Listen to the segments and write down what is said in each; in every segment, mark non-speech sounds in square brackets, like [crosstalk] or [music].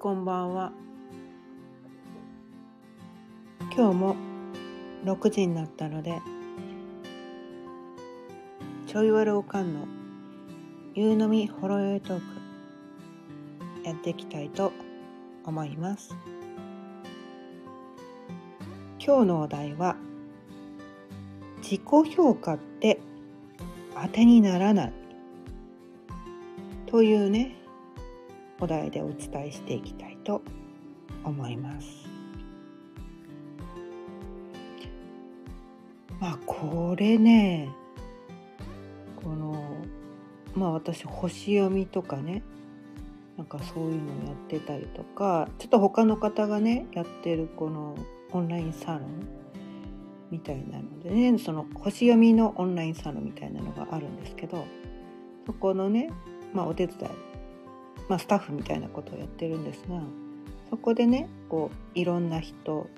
こんばんは。今日も6時になったのでちょいわるおかんの夕飲みほろよいトークやっていきたいと思います。今日のお題は自己評価って当てにならないというね。お題でお伝えしていきたいと思います。まあこれねこのまあ私星読みとかねなんかそういうのやってたりとかちょっと他の方がねやってるこのオンラインサロンみたいなのでねその星読みのオンラインサロンみたいなのがあるんですけどそこのね、まあ、お手伝いまあ、スタッフみたいなことをやってるんですがそこでねこういろんな人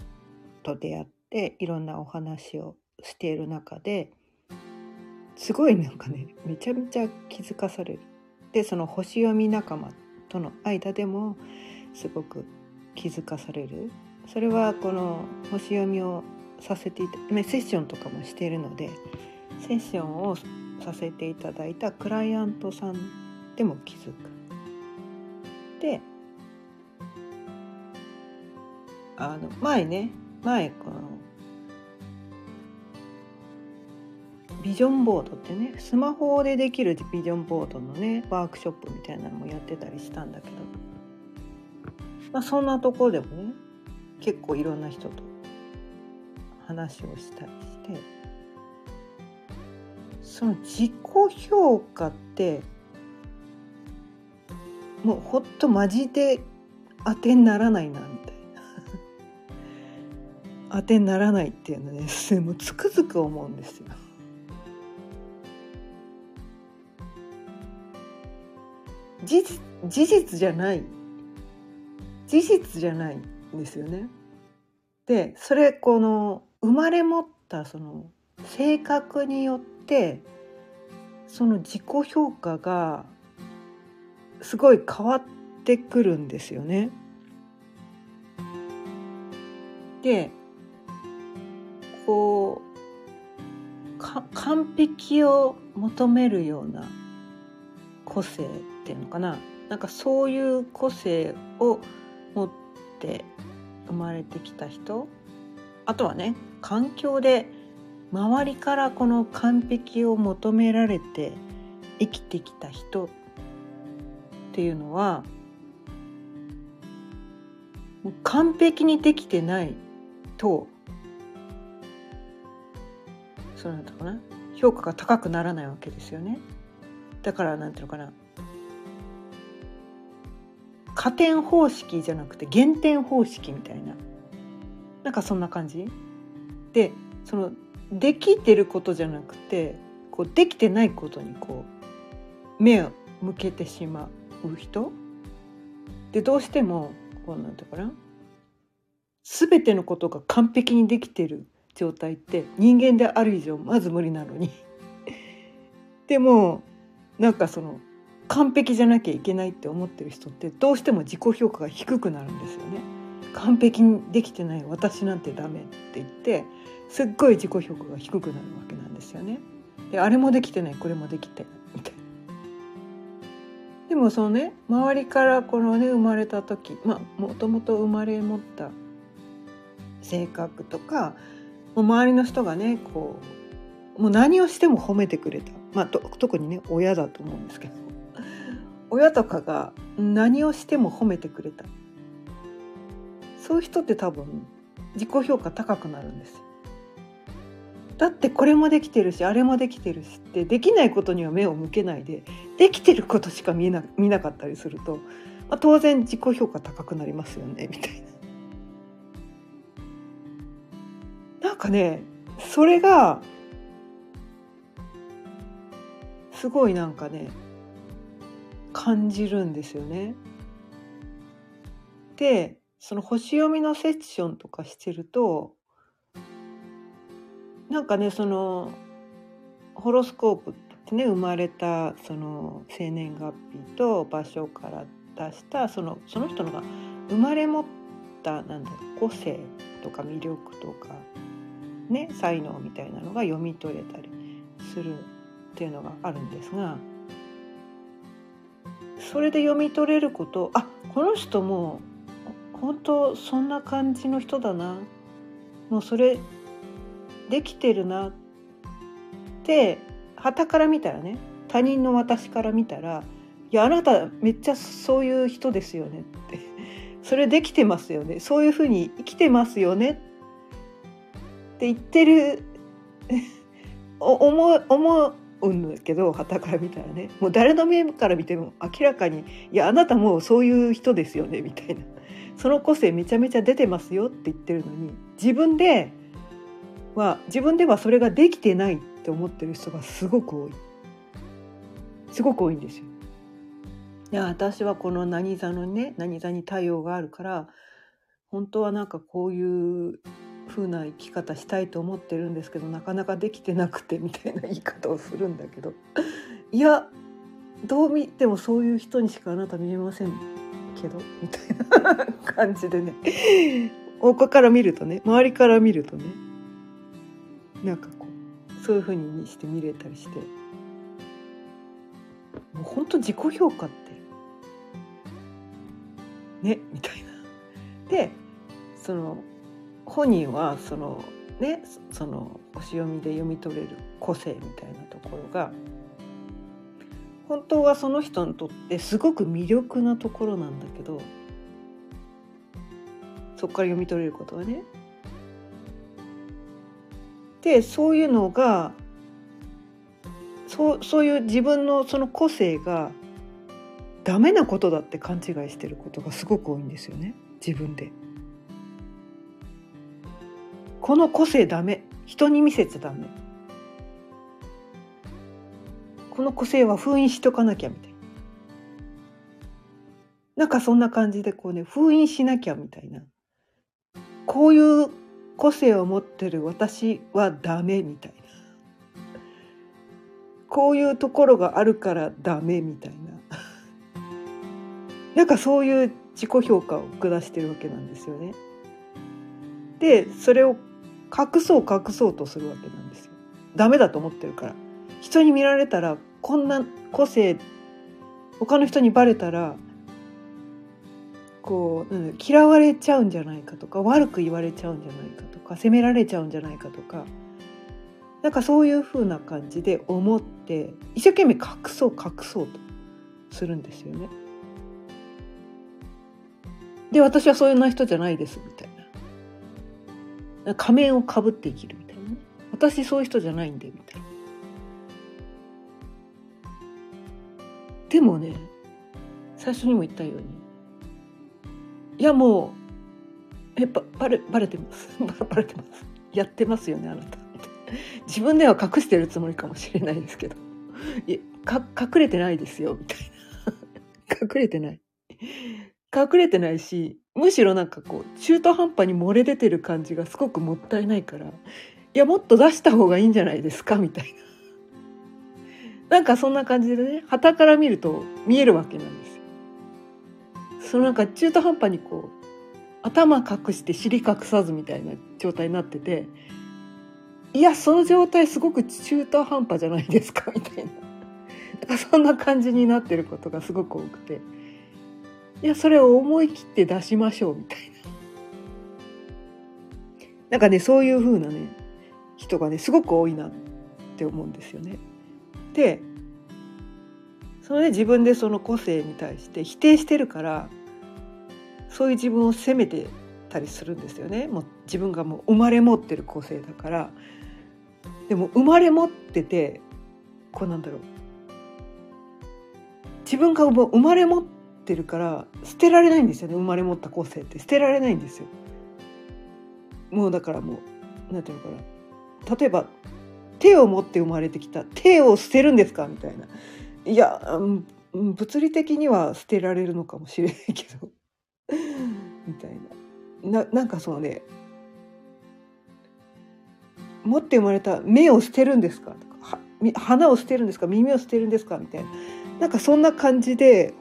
と出会っていろんなお話をしている中ですごいなんかねめちゃめちゃ気づかされる。でその星読み仲間との間でもすごく気づかされる。それはこの星読みをさせていたセッションとかもしているのでセッションをさせていただいたクライアントさんでも気づく。であの前ね前このビジョンボードってねスマホでできるビジョンボードのねワークショップみたいなのもやってたりしたんだけど、まあ、そんなところでもね結構いろんな人と話をしたりしてその自己評価ってもうほっとマジで当てにならないなみたいな当てにならないっていうのね [laughs] もうつくづく思うんですよ。事実事実じゃない事実じゃないんですよね。でそれこの生まれ持ったその性格によってその自己評価がすごい変わってくるんですよね。でこう完璧を求めるような個性っていうのかな。なんかそういう個性を持って生まれてきた人。あとはね環境で周りからこの完璧を求められて生きてきた人。っていうのは完璧にできてないとそうなんだかな評価が高くならないわけですよね。だからなんていうのかな加点方式じゃなくて減点方式みたいななんかそんな感じでそのできてることじゃなくてこうできてないことにこう目を向けてしまう。う人？でどうしてもこうなんていうかな？全てのことが完璧にできてる状態って人間である以上まず無理なのに [laughs] でもなんかその完璧じゃなきゃいけないって思ってる人ってどうしても自己評価が低くなるんですよね。完璧にできてない私なんてダメって言ってすっごい自己評価が低くなるわけなんですよね。であれもできてないこれもできてない。でもそのね周りからこのね生まれた時まあもともと生まれ持った性格とかもう周りの人がねこうもう何をしても褒めてくれた、まあ、特にね親だと思うんですけど。親とかが何をしても褒めてくれた。そういう人って多分自己評価高くなるんですよ。だってこれもできてるしあれもできてるしってできないことには目を向けないでできてることしか見えな見なかったりすると、まあ、当然自己評価高くなりますよねみたいな。なんかねそれがすごいなんかね感じるんですよね。でその星読みのセッションとかしてるとなんかねそのホロスコープってね生まれたその生年月日と場所から出したそのその人のが生まれ持ったなんだ個性とか魅力とかね才能みたいなのが読み取れたりするっていうのがあるんですがそれで読み取れることあこの人も本当そんな感じの人だな。もうそれできてるなって旗から見たらね他人の私から見たら「いやあなためっちゃそういう人ですよね」って「[laughs] それできてますよね。そういうふうに生きてますよね」って言ってる [laughs] 思思うんだけど旗から見たらね。もう誰の目から見ても明らかに「いやあなたもうそういう人ですよね」みたいな。その個性めちゃめちゃ出てますよって言ってるのに自分では自分ではそれができてないって思ってる人がすごく多い。すごく多いんですよ。いや私はこの何座のね何座に太陽があるから本当はなんかこういう風な生き方したいと思ってるんですけどなかなかできてなくてみたいな言い方をするんだけど。[laughs] いやどう見てもそういう人にしかあなた見えませんけどみたいな感じでね。[laughs] 他から見るとね周りから見るとねなんかこうそういう風にして見れたりしてもう本当自己評価ってねみたいな。でその本人はそのねその星読みで読み取れる個性みたいなところが本当はその人にとってすごく魅力なところなんだけどそこから読み取れることはね。でそういうのがそうそういう自分のその個性がダメなことだって勘違いしてることがすごく多いんですよね。自分で。この個性ダメ。人に見せちゃダメ。この個性は封印しとかなきゃみたいな。なんかそんな感じでこうね封印しなきゃみたいな。こういう個性を持ってる私はダメみたいなこういうところがあるからダメみたいな [laughs] なんかそういう自己評価を下してるわけなんですよね。でそれを隠そう隠そうとするわけなんですよ。ダメだと思ってるから人に見られたらこんな個性他の人にバレたらこう、うん、嫌われちゃうんじゃないかとか悪く言われちゃうんじゃないかとか責められちゃうんじゃないかとかなんかそういう風な感じで思って一生懸命隠そう隠そうとするんですよね。で私はそういうな人じゃないですみたいな仮面をかぶって生きるみたいな私そういう人じゃないんでみたいな。でもね最初にも言ったようにいやもうえばバレバレてます。[laughs] バレてます。やってますよねあなた。[laughs] 自分では隠してるつもりかもしれないですけど。いか隠れてないですよみたいな。[laughs] 隠れてない。隠れてないしむしろなんかこう中途半端に漏れ出てる感じがすごくもったいないからいやもっと出した方がいいんじゃないですかみたいな。なんかそんな感じでね旗から見ると見えるわけなんです。そのなんか中途半端にこう頭隠して尻隠さずみたいな状態になってていやその状態すごく中途半端じゃないですかみたいなそんな感じになってることがすごく多くて。いやそれを思い切って出しましょうみたいななんかねそういう風なね人がねすごく多いなって思うんですよね。でそれで自分でその個性に対して否定してるからそういう自分を責めてたりするんですよね。もう自分がもう生まれ持ってる個性だから。でも生まれ持っててこうなんだろう。自分が生まれ持ってってるから捨てられないんですよね。生まれ持った個性って。捨てられないんですよ。もうだからもう何て言うのかな。例えば手を持って生まれてきた。手を捨てるんですか？みたいな。いや、うん、物理的には捨てられるのかもしれないけど。みたいな。ななんかそのね。持って生まれた目を捨てるんですかとか。花を捨てるんですか？耳を捨てるんですか？みたいな。なんかそんな感じで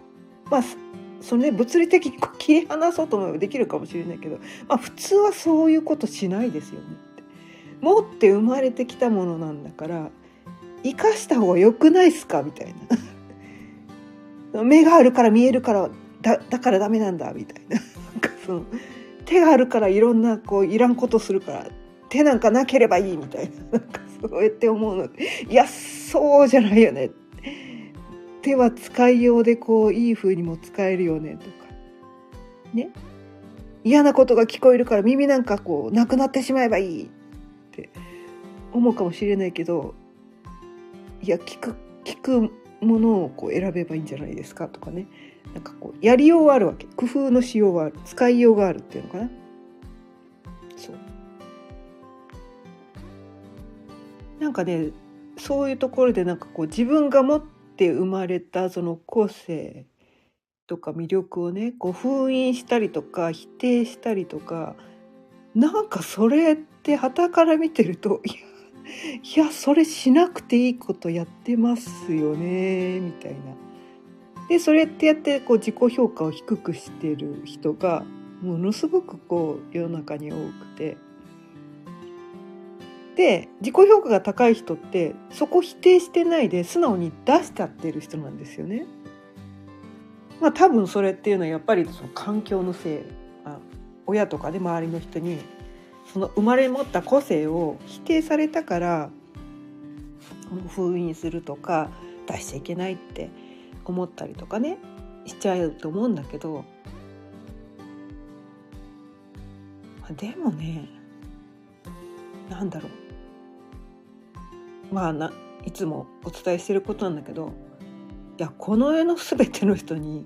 まあそのね物理的に切り離そうと思えばできるかもしれないけど、まあ、普通はそういうことしないですよねって。持って生まれてきたものなんだから生かした方が良くないっすか？みたいな。[laughs] 目があるから見えるからだだからダメなんだみたいな。[laughs] なんかその手があるからいろんなこういらんことするから手なんかなければいいみたいな。[laughs] なんかそうやって思うのいやそうじゃないよね。手は使いようでこういい風にも使えるよねとか。ね。嫌なことが聞こえるから耳なんかこうなくなってしまえばいいって思うかもしれないけどいや聞く聞くものをこう選べばいいんじゃないですかとかね。なんかこうやりようはあるわけ。工夫のしようはある。使いようがあるっていうのかな。そう。なんかねそういうところでなんかこう自分が持って生まれたその個性とか魅力をねこう封印したりとか否定したりとかなんかそれって旗から見てるといやいやそれしなくていいことやってますよねみたいな。でそれってやってこう自己評価を低くしてる人がものすごくこう世の中に多くて。で自己評価が高い人ってそこ否定してないで素直に出しちゃってる人なんですよね。まあ多分それっていうのはやっぱりその環境のせい親とかで周りの人にその生まれ持った個性を否定されたから封印するとか出しちゃいけないって思ったりとかねしちゃうと思うんだけどでもねなんだろうまあないつもお伝えしてることなんだけどいやこの世の全ての人に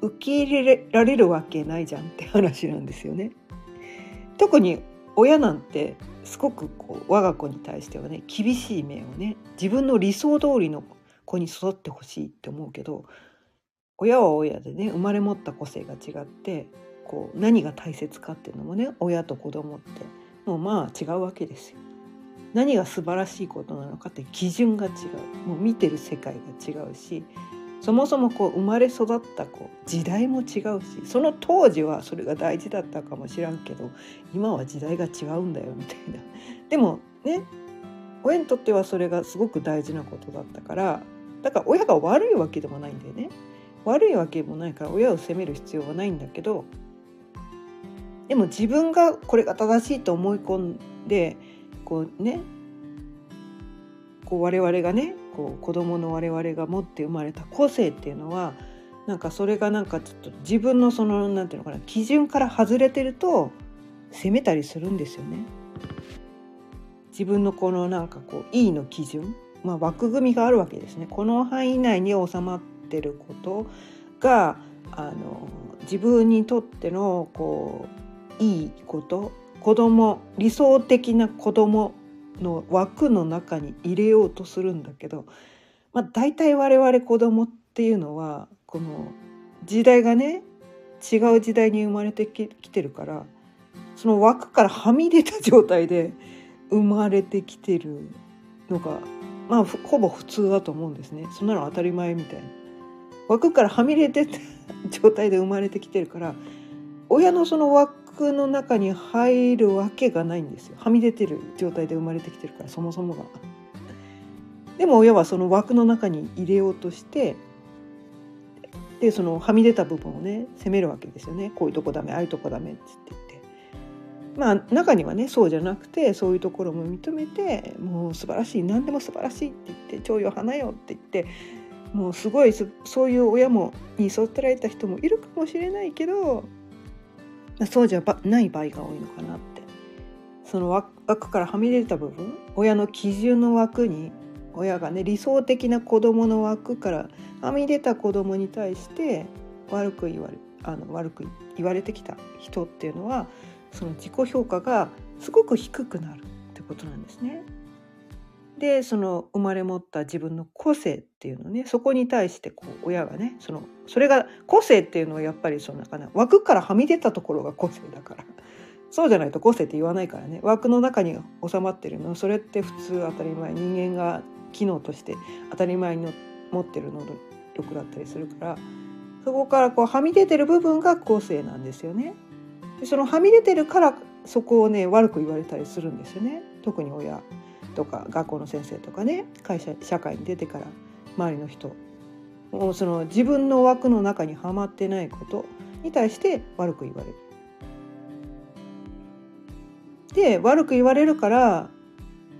受け入れられるわけないじゃんって話なんですよね。特に親なんてすごくこう我が子に対してはね厳しい目をね自分の理想通りの子に育ってほしいって思うけど親は親でね生まれ持った個性が違ってこう何が大切かっていうのもね親と子供ってもうまあ違うわけですよ。何が素晴らしいことなのかって基準が違うもう見てる世界が違うしそもそもこう生まれ育ったこう時代も違うしその当時はそれが大事だったかもしらんけど今は時代が違うんだよみたいな。[laughs] でもね親にとってはそれがすごく大事なことだったからだから親が悪いわけでもないんだよね。悪いわけもないから親を責める必要はないんだけどでも自分がこれが正しいと思い込んでこうねこう我々がねこう子供の我々が持って生まれた個性っていうのはなんかそれがなんかちょっと自分のそのなんていうのかな基準から外れてると責めたりするんですよね。自分のこのなんかこう「いい」の基準、まあ、枠組みがあるわけですね。この範囲内に収まってることがあの自分にとってのこういいこと子供理想的な子供の枠の中に入れようとするんだけど、まあ、大体我々子供っていうのはこの時代がね違う時代に生まれてきてるからその枠からはみ出た状態で生まれてきてるのがまあほぼ普通だと思うんですね。そんなの当たり前みたいな。枠からはみ出てた状態で生まれてきてるから親のその枠の中に入るわけがないんですよ。はみ出てる状態で生まれてきてるからそもそもが。でも親はその枠の中に入れようとしてでそのはみ出た部分をね責めるわけですよね。こういうとこダメああいうとこダメっつって言って。まあ中にはねそうじゃなくてそういうところも認めてもう素晴らしい何でも素晴らしいって言って「蝶よ花よ」って言ってもうすごいそういう親もに育てられた人もいるかもしれないけどそうじゃない場合が多いのかなってその枠からはみ出た部分？親の基準の枠に親がね理想的な子供の枠からはみ出た子供に対して悪く言われあの悪く言われてきた人っていうのはその自己評価がすごく低くなるってことなんですね。でその生まれ持った自分の個性っていうのねそこに対してこう親がねそのそれが個性っていうのはやっぱりそのかな枠からはみ出たところが個性だから。[laughs] そうじゃないと個性って言わないからね。枠の中に収まってるの。それって普通当たり前。人間が機能として当たり前に持ってる能力だったりするから。そこからこうはみ出てる部分が個性なんですよね。でそのはみ出てるからそこをね悪く言われたりするんですよね。特に親。とか学校の先生とかね会社社会に出てから周りの人もうその自分の枠の中にはまってないことに対して悪く言われる。で悪く言われるから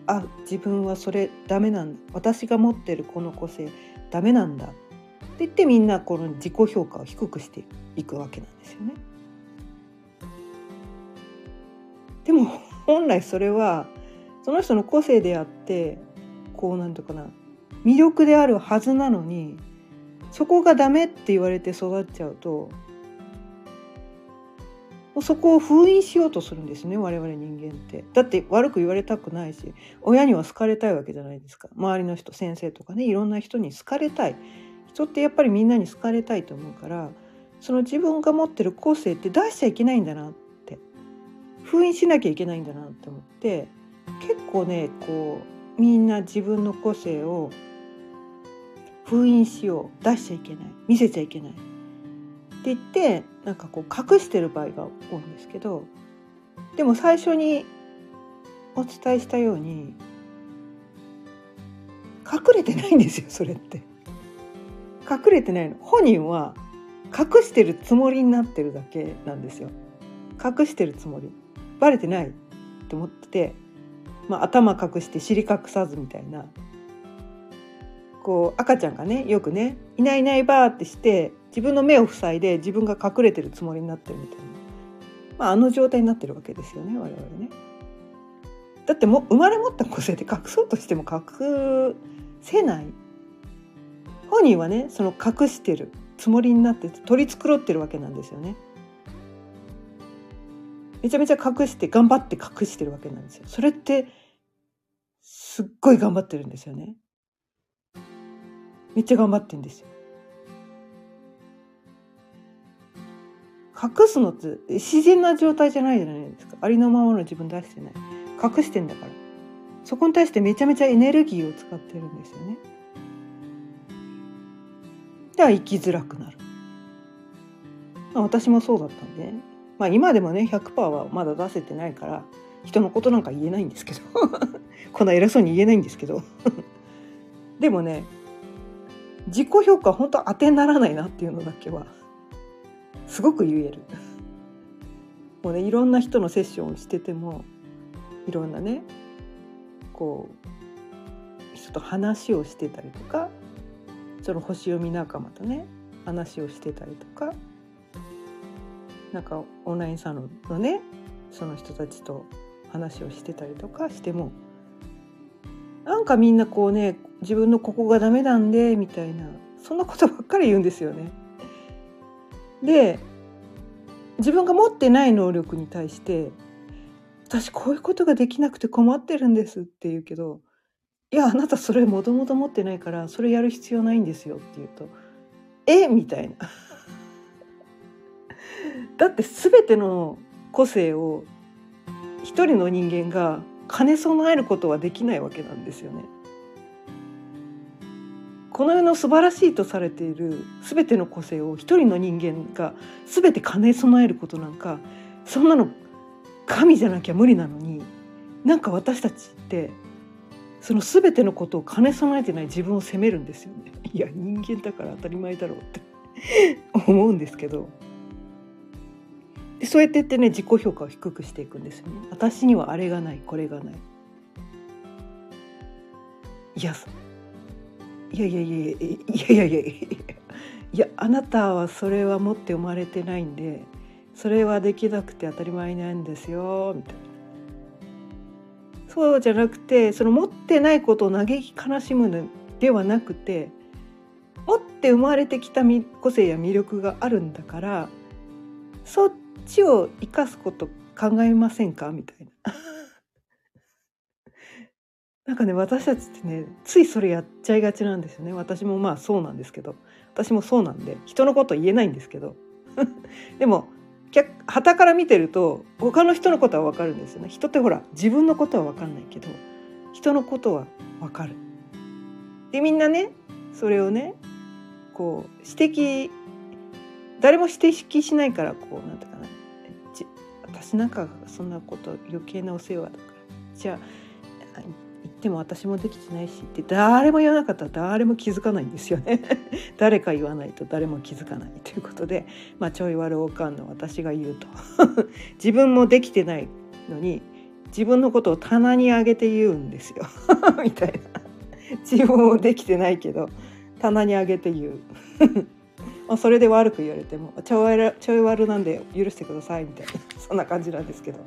あ自分はそれダメなんだ私が持ってるこの個性ダメなんだって言ってみんなこの自己評価を低くしていくわけなんですよね。でも本来それはその人の個性であってこうなんとかな魅力であるはずなのにそこがダメって言われて育っちゃうとそこを封印しようとするんですね我々人間って。だって悪く言われたくないし親には好かれたいわけじゃないですか。周りの人先生とかねいろんな人に好かれたい。人ってやっぱりみんなに好かれたいと思うからその自分が持ってる個性って出しちゃいけないんだなって。封印しなきゃいけないんだなって思って結構ねこうみんな自分の個性を封印しよう出しちゃいけない見せちゃいけない。って言ってなんかこう隠してる場合が多いんですけどでも最初にお伝えしたように隠れてないんですよそれって。隠れてないの。本人は隠してるつもりになってるだけなんですよ。隠してるつもり。バレてないって思ってて、まあ、頭隠して尻隠さずみたいなこう赤ちゃんがねよくね「いないいないばー」ってして自分の目を塞いで自分が隠れてるつもりになってるみたいな、まあ、あの状態になってるわけですよね我々ね。だっても生まれ持った個性って隠そうとしても隠せない本人はねその隠してるつもりになって取り繕ってるわけなんですよね。めちゃめちゃ隠して頑張って隠してるわけなんですよ。それってすっごい頑張ってるんですよね。めっちゃ頑張ってんですよ。隠すのって自然な状態じゃないじゃないですか。ありのままの自分出してない。隠してんだから。そこに対してめちゃめちゃエネルギーを使ってるんですよね。では生きづらくなる、私もそうだったんで、まあ、今でもね100%はまだ出せてないから人のことなんか言えないんですけど。こんな偉そうに言えないんですけど [laughs] でもね自己評価本当当てにならないなっていうのだけはすごく言える。もうねいろんな人のセッションをしててもいろんなねこう人と話をしてたりとかその星読み仲間とね話をしてたりとかなんかオンラインサロンのねその人たちと話をしてたりとかしてもなんかみんなこうね自分のここがダメなんでみたいなそんなことばっかり言うんですよね。で自分が持ってない能力に対して私こういうことができなくて困ってるんですって言うけどいやあなたそれもともと持ってないからそれやる必要ないんですよって言うとえ？みたいなだって全ての個性を一人の人間が兼ね備えることはできないわけなんですよね。この世の素晴らしいとされている全ての個性を一人の人間が全て兼ね備えることなんかそんなの神じゃなきゃ無理なのになんか私たちってその全てのことを兼ね備えてない自分を責めるんですよね。いや人間だから当たり前だろうって思うんですけどでそうやってってね自己評価を低くしていくんですよね。私にはあれがないこれがない。いやいやいやいやいやいやいやいやいやあなたはそれは持って生まれてないんでそれはできなくて当たり前なんですよみたいな。そうじゃなくてその持ってないことを嘆き悲しむのではなくて持って生まれてきた個性や魅力があるんだからそっちを生かすこと考えませんか？[laughs] みたいな。なんかね私たちってねついそれやっちゃいがちなんですよね。私もまあそうなんですけど。私もそうなんで人のこと言えないんですけど。[laughs] でも旗から見てると他の人のことは分かるんですよね。人ってほら自分のことは分かんないけど人のことは分かる。でみんなねそれをねこう指摘誰も指摘しないからこうなんていうかな。私なんかそんなこと余計なお世話だから。じゃあ言っても私もできてないしって誰も言わなかったら誰も気づかないんですよね。[laughs] 誰か言わないと誰も気づかないということで、まあ、ちょい悪おかんの私が言うと。[laughs] 自分もできてないのに自分のことを棚に上げて言うんですよ。[laughs] みたいな。自分もできてないけど棚に上げて言う。まあそれで悪く言われてもちょいちょい悪なんで許してくださいみたいな [laughs] そんな感じなんですけど、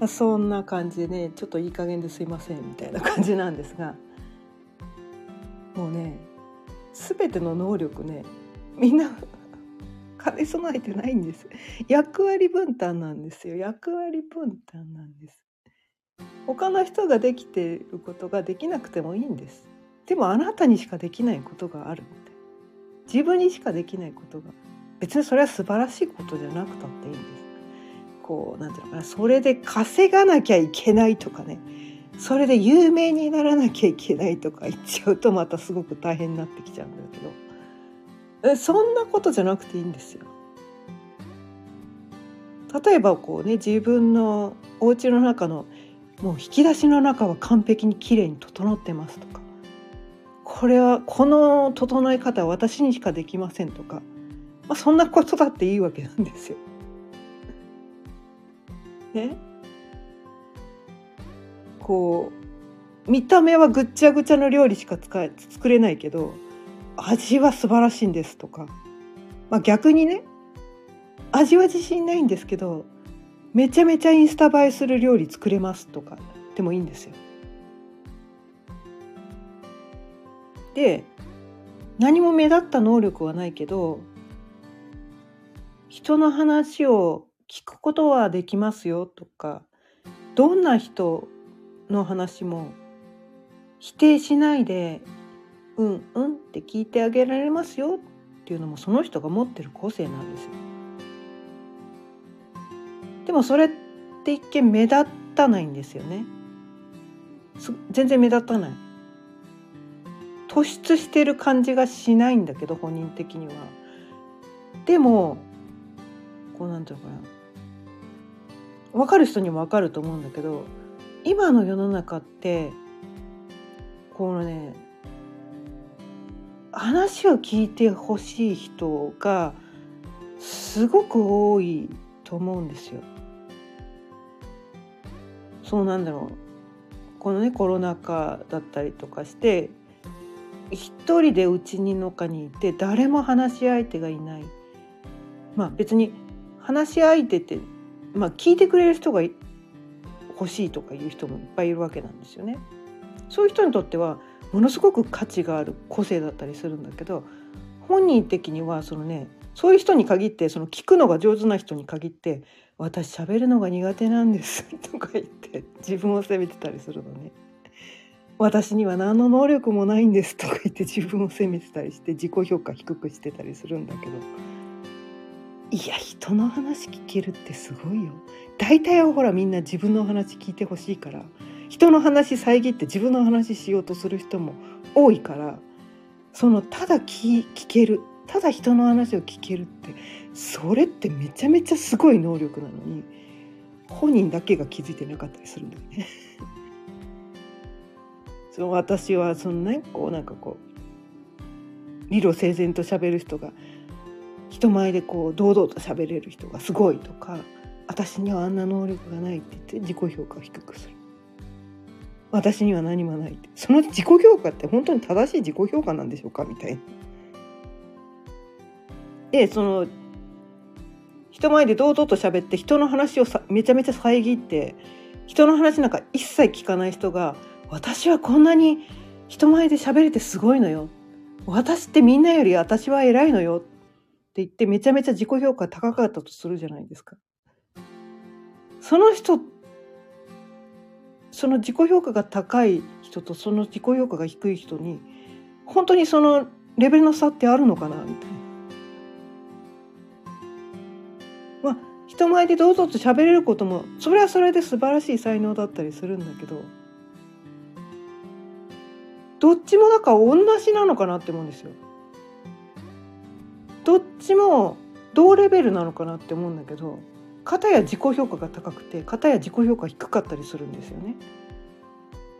まあ、そんな感じでねちょっといい加減ですいませんみたいな感じなんですが。もうね全ての能力ねみんな [laughs] 兼ね備えてないんです。役割分担なんですよ。役割分担なんです。他の人ができていることができなくてもいいんです。でもあなたにしかできないことがある。みたい自分にしかできないことが別にそれは素晴らしいことじゃなくたっていいんですこうなんていうのかなそれで稼がなきゃいけないとかねそれで有名にならなきゃいけないとか [laughs] 言っちゃうとまたすごく大変になってきちゃうんだけどそんなことじゃなくていいんですよ。例えばこうね自分のお家の中のもう引き出しの中は完璧にきれいに整ってますとかこれはこの整え方は私にしかできませんとか、まあ、そんなことだっていいわけなんですよ。ね？こう見た目はぐっちゃぐちゃの料理しか使え作れないけど味は素晴らしいんですとか、まあ、逆にね味は自信ないんですけどめちゃめちゃインスタ映えする料理作れますとかでもいいんですよ。で何も目立った能力はないけど人の話を聞くことはできますよとかどんな人の話も否定しないでうんうんって聞いてあげられますよっていうのもその人が持ってる個性なんですよ。でもそれって一見目立たないんですよね。全然目立たない。突出してる感じがしないんだけど本人的には。でもこうなんていうのかな分かる人にも分かると思うんだけど今の世の中ってこのね話を聞いてほしい人がすごく多いと思うんですよ。そうなんだろうこのねコロナ禍だったりとかして一人でうちにのかにいて誰も話し相手がいないまあ別に話し相手って、まあ、聞いてくれる人が欲しいとかいう人もいっぱいいるわけなんですよね。そういう人にとってはものすごく価値がある個性だったりするんだけど本人的にはそのねそういう人に限ってその聞くのが上手な人に限って「私喋るのが苦手なんです」とか言って自分を責めてたりするのね。私には何の能力もないんですとか言って自分を責めてたりして自己評価低くしてたりするんだけど。いや人の話聞けるってすごいよ。大体はほらみんな自分の話聞いてほしいから。人の話遮って自分の話しようとする人も多いから。そのただ聞聞ける。ただ人の話を聞けるってそれってめちゃめちゃすごい能力なのに本人だけが気づいてなかったりするんだよね。その私はそのねこうなんかこう理路整然と喋る人が人前でこう堂々と喋れる人がすごいとか私にはあんな能力がないって言って自己評価を低くする私には何もないってその自己評価って本当に正しい自己評価なんでしょうかみたいな。でその人前で堂々と喋って人の話をさめちゃめちゃ遮って人の話なんか一切聞かない人が私はこんなに人前で喋れてすごいのよ私ってみんなより私は偉いのよって言ってめちゃめちゃ自己評価高かったとするじゃないですか。その人その自己評価が高い人とその自己評価が低い人に本当にそのレベルの差ってあるのかなみたいな。まあ人前でどうぞと喋れることもそれはそれで素晴らしい才能だったりするんだけどどっちもなんか同じなのかなって思うんですよ。どっちも同レベルなのかなって思うんだけど片や自己評価が高くて片や自己評価低かったりするんですよね。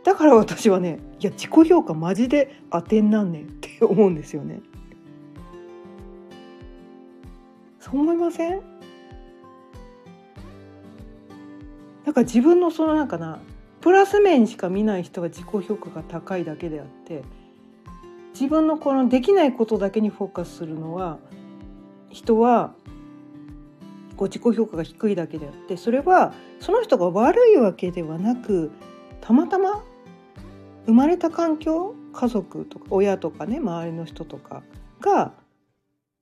だから私はねいや自己評価マジで当てんなんねんって思うんですよね。そう思いません？なんか自分のそのなんかなプラス面しか見ない人が自己評価が高いだけであって自分のこのできないことだけにフォーカスするのは人はこう自己評価が低いだけであってそれはその人が悪いわけではなくたまたま生まれた環境家族とか親とかね周りの人とかが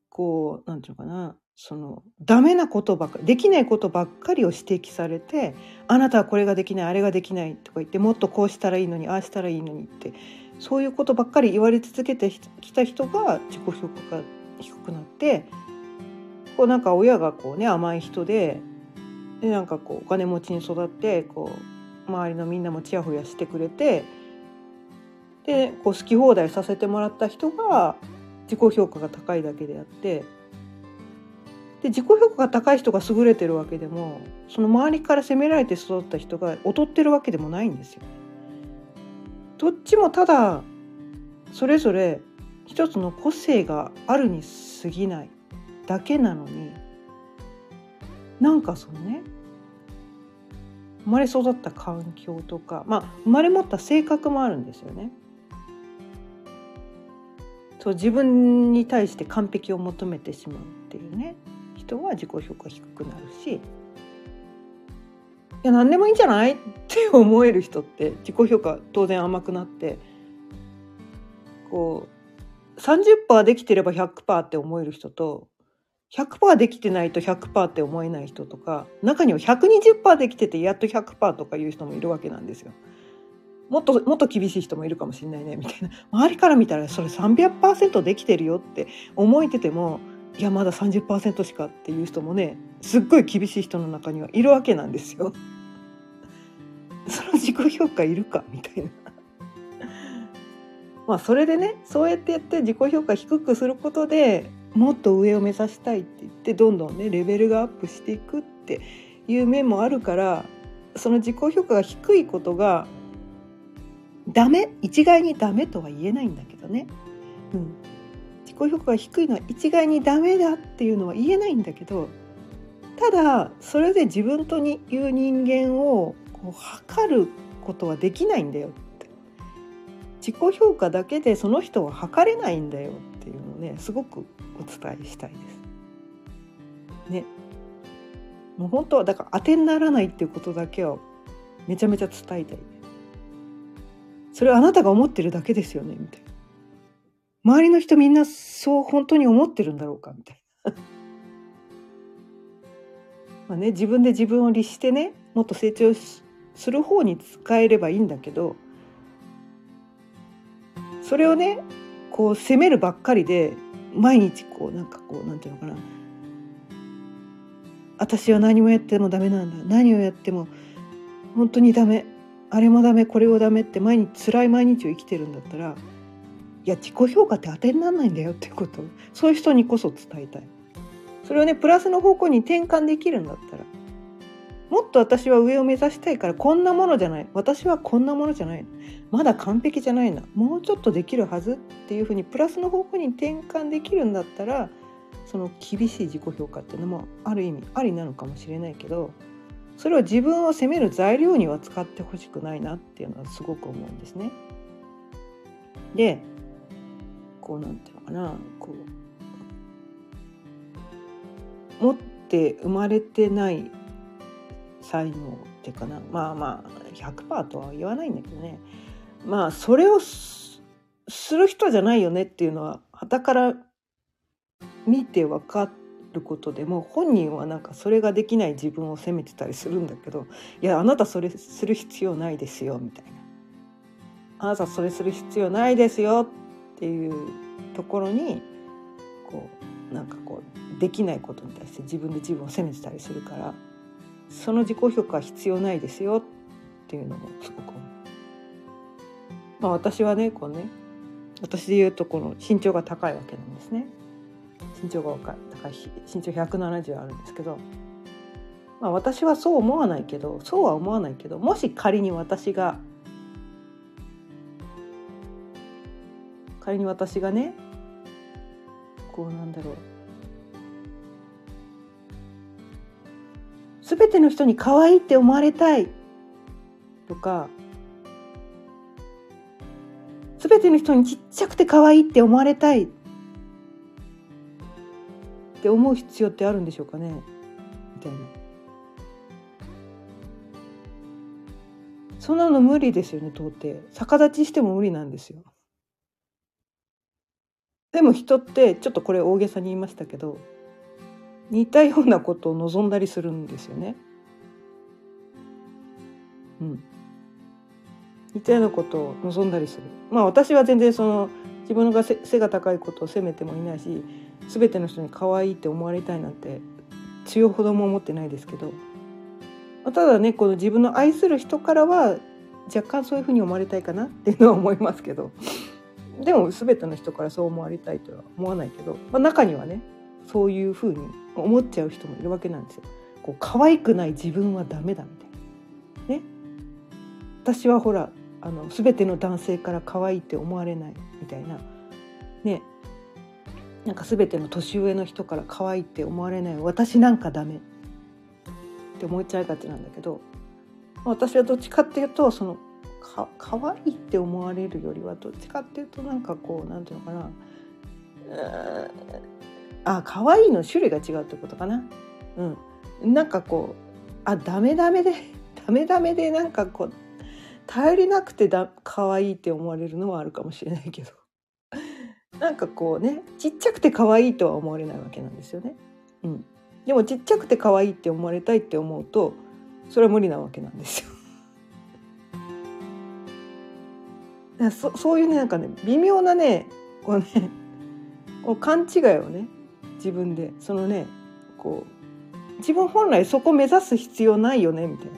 こうなんていうのかなそのダメなことばっかりできないことばっかりを指摘されてあなたはこれができないあれができないとか言ってもっとこうしたらいいのにああしたらいいのにってそういうことばっかり言われ続けてきた人が自己評価が低くなってこうなんか親がこうね甘い人ででなんかこうお金持ちに育ってこう周りのみんなもちやほやしてくれてでこう好き放題させてもらった人が自己評価が高いだけであってで自己評価が高い人が優れてるわけでもその周りから責められて育った人が劣ってるわけでもないんですよ。どっちもただそれぞれ一つの個性があるに過ぎないだけなのになんかそのね生まれ育った環境とかまあ生まれ持った性格もあるんですよね。そう自分に対して完璧を求めてしまうっていうね人は自己評価低くなるしいや何でもいいんじゃない？[laughs] って思える人って自己評価当然甘くなってこう30%できてれば100%って思える人と100%できてないと100%って思えない人とか中には120%できててやっと100%とかいう人もいるわけなんですよ。もっともっと厳しい人もいるかもしれないねみたいな周りから見たらそれ300%できてるよって思えててもいやまだ30%しかっていう人もねすっごい厳しい人の中にはいるわけなんですよ。[laughs] その自己評価いるかみたいな。[laughs] まあそれでねそうやってやって自己評価低くすることでもっと上を目指したいって言ってどんどんねレベルがアップしていくっていう面もあるからその自己評価が低いことがダメ？一概にダメとは言えないんだけどね、うん、自己評価が低いのは一概にダメだっていうのは言えないんだけどただそれで自分という人間をこう測ることはできないんだよって自己評価だけでその人は測れないんだよっていうのをねすごくお伝えしたいです。ね。もう本当はだから当てにならないっていうことだけをめちゃめちゃ伝えたい。それはあなたが思ってるだけですよねみたいな。周りの人みんなそう本当に思ってるんだろうかみたいな。[laughs] まあね自分で自分を律してねもっと成長する方に使えればいいんだけどそれをねこう責めるばっかりで毎日こうなんかこうなんていうのかな。私は何もやってもダメなんだ。何をやっても本当にダメ。あれもダメこれをダメって毎日辛い毎日を生きてるんだったらいや自己評価って当てにならないんだよっていうこと。そういう人にこそ伝えたい。それをねプラスの方向に転換できるんだったら。もっと私は上を目指したいからこんなものじゃない。私はこんなものじゃない。まだ完璧じゃないな。もうちょっとできるはず。っていうふうにプラスの方向に転換できるんだったらその厳しい自己評価っていうのもある意味ありなのかもしれないけどそれを自分を責める材料には使ってほしくないなっていうのはすごく思うんですね。でこうなんていうのかなこう持って生まれてない才能っていうかなまあまあ100%とは言わないんだけどね。まあそれをする人じゃないよねっていうのは傍から見て分かることでも本人はなんかそれができない自分を責めてたりするんだけどいやあなたそれする必要ないですよみたいな。あなたそれする必要ないですよってていうところにこうなんかこうできないことに対して自分で自分を責めてたりするからその自己評価は必要ないですよっていうのもすごく。まあ、私はねこうね私で言うとこの身長が高いわけなんですね。身長が高い身長170あるんですけど、まあ、私はそう思わないけどそうは思わないけどもし仮に私が仮に私がねこうなんだろう。全ての人に可愛いって思われたいとか全ての人にちっちゃくて可愛いって思われたいって思う必要ってあるんでしょうかねみたいな。そんなの無理ですよね到底。逆立ちしても無理なんですよ。でも人ってちょっとこれ大げさに言いましたけど似たようなことを望んだりするんですよね。うん、似たようなことを望んだりする。まあ私は全然その自分が背が高いことを責めてもいないし全ての人に可愛いって思われたいなんて強ほども思ってないですけどただねこの自分の愛する人からは若干そういうふうに思われたいかなっていうのは思いますけどでも全ての人からそう思われたいとは思わないけど、まあ、中にはねそういうふうに思っちゃう人もいるわけなんですよ。こう可愛くない自分はダメだみたいな。ね。私はほらあの全ての男性から可愛いって思われないみたいな。ね。なんか全ての年上の人から可愛いって思われない私なんかダメって思っちゃいがちなんだけど私はどっちかっていうとそのか可愛いって思われるよりはどっちかっていうとなんかこうなんていうのかなあ可愛いの種類が違うってことかな。うん、なんかこうあダメダメで [laughs] ダメダメでなんかこう頼りなくてだ可愛いって思われるのはあるかもしれないけど [laughs] なんかこうねちっちゃくて可愛いとは思われないわけなんですよね。うん、でもちっちゃくて可愛いって思われたいって思うとそれは無理なわけなんですよ。だそそういうねなんかね微妙なねこうねこう勘違いをね自分でそのねこう自分本来そこ目指す必要ないよねみたいな。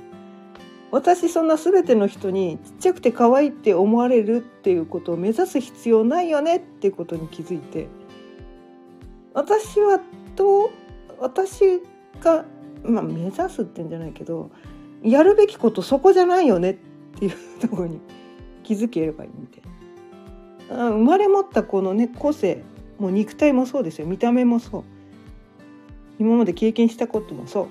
私そんな全ての人にちっちゃくて可愛いって思われるっていうことを目指す必要ないよねっていうことに気づいて。私はどう私が、まあ、目指すってんじゃないけどやるべきことそこじゃないよねっていうところに気づければいいみたい。な。生まれ持ったこのね個性もう肉体もそうですよ。見た目もそう。今まで経験したこともそう。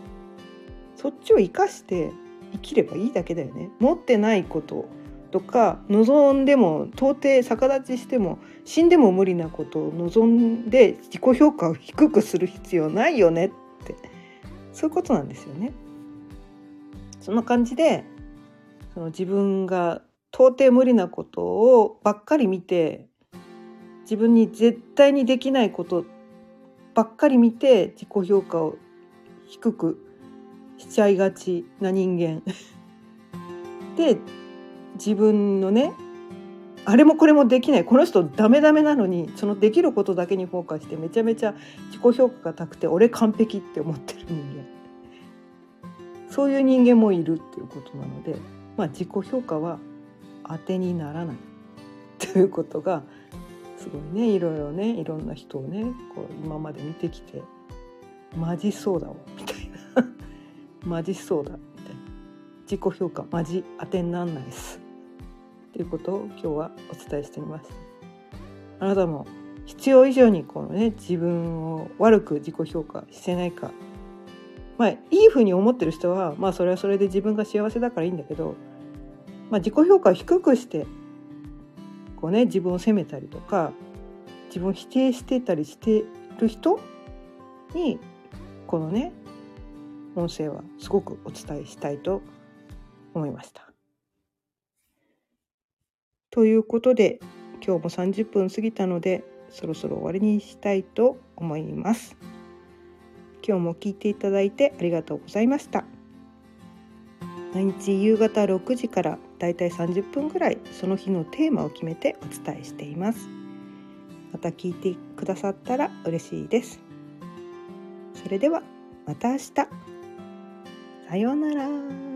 そっちを生かして生きればいいだけだよね。持ってないこととか望んでも到底逆立ちしても死んでも無理なことを望んで自己評価を低くする必要ないよねって。そういうことなんですよね。そんな感じでその自分が到底無理なことをばっかり見て自分に絶対にできないことばっかり見て自己評価を低くしちゃいがちな人間。[laughs] で自分のねあれもこれもできない。この人ダメダメなのにそのできることだけにフォーカスしてめちゃめちゃ自己評価が高くて俺完璧って思ってる人間。そういう人間もいるっていうことなので、まあ、自己評価は当てにならない。[laughs] ということがすごいねいろいろねいろんな人をねこう今まで見てきてマジそうだわみたいな。[laughs] マジそうだみたいな。自己評価マジ当てになんないです。っていうことを今日はお伝えしてみましたあなたも必要以上にこのね自分を悪く自己評価してないか。まあいいふうに思ってる人はまあそれはそれで自分が幸せだからいいんだけどまあ、自己評価を低くしてこう、ね、自分を責めたりとか自分を否定してたりしてる人にこのね音声はすごくお伝えしたいと思いました。ということで今日も30分過ぎたのでそろそろ終わりにしたいと思います。今日も聞いていただいてありがとうございました。毎日夕方6時からだいたい30分ぐらいその日のテーマを決めてお伝えしています。また聞いてくださったら嬉しいです。それではまた明日。さようなら。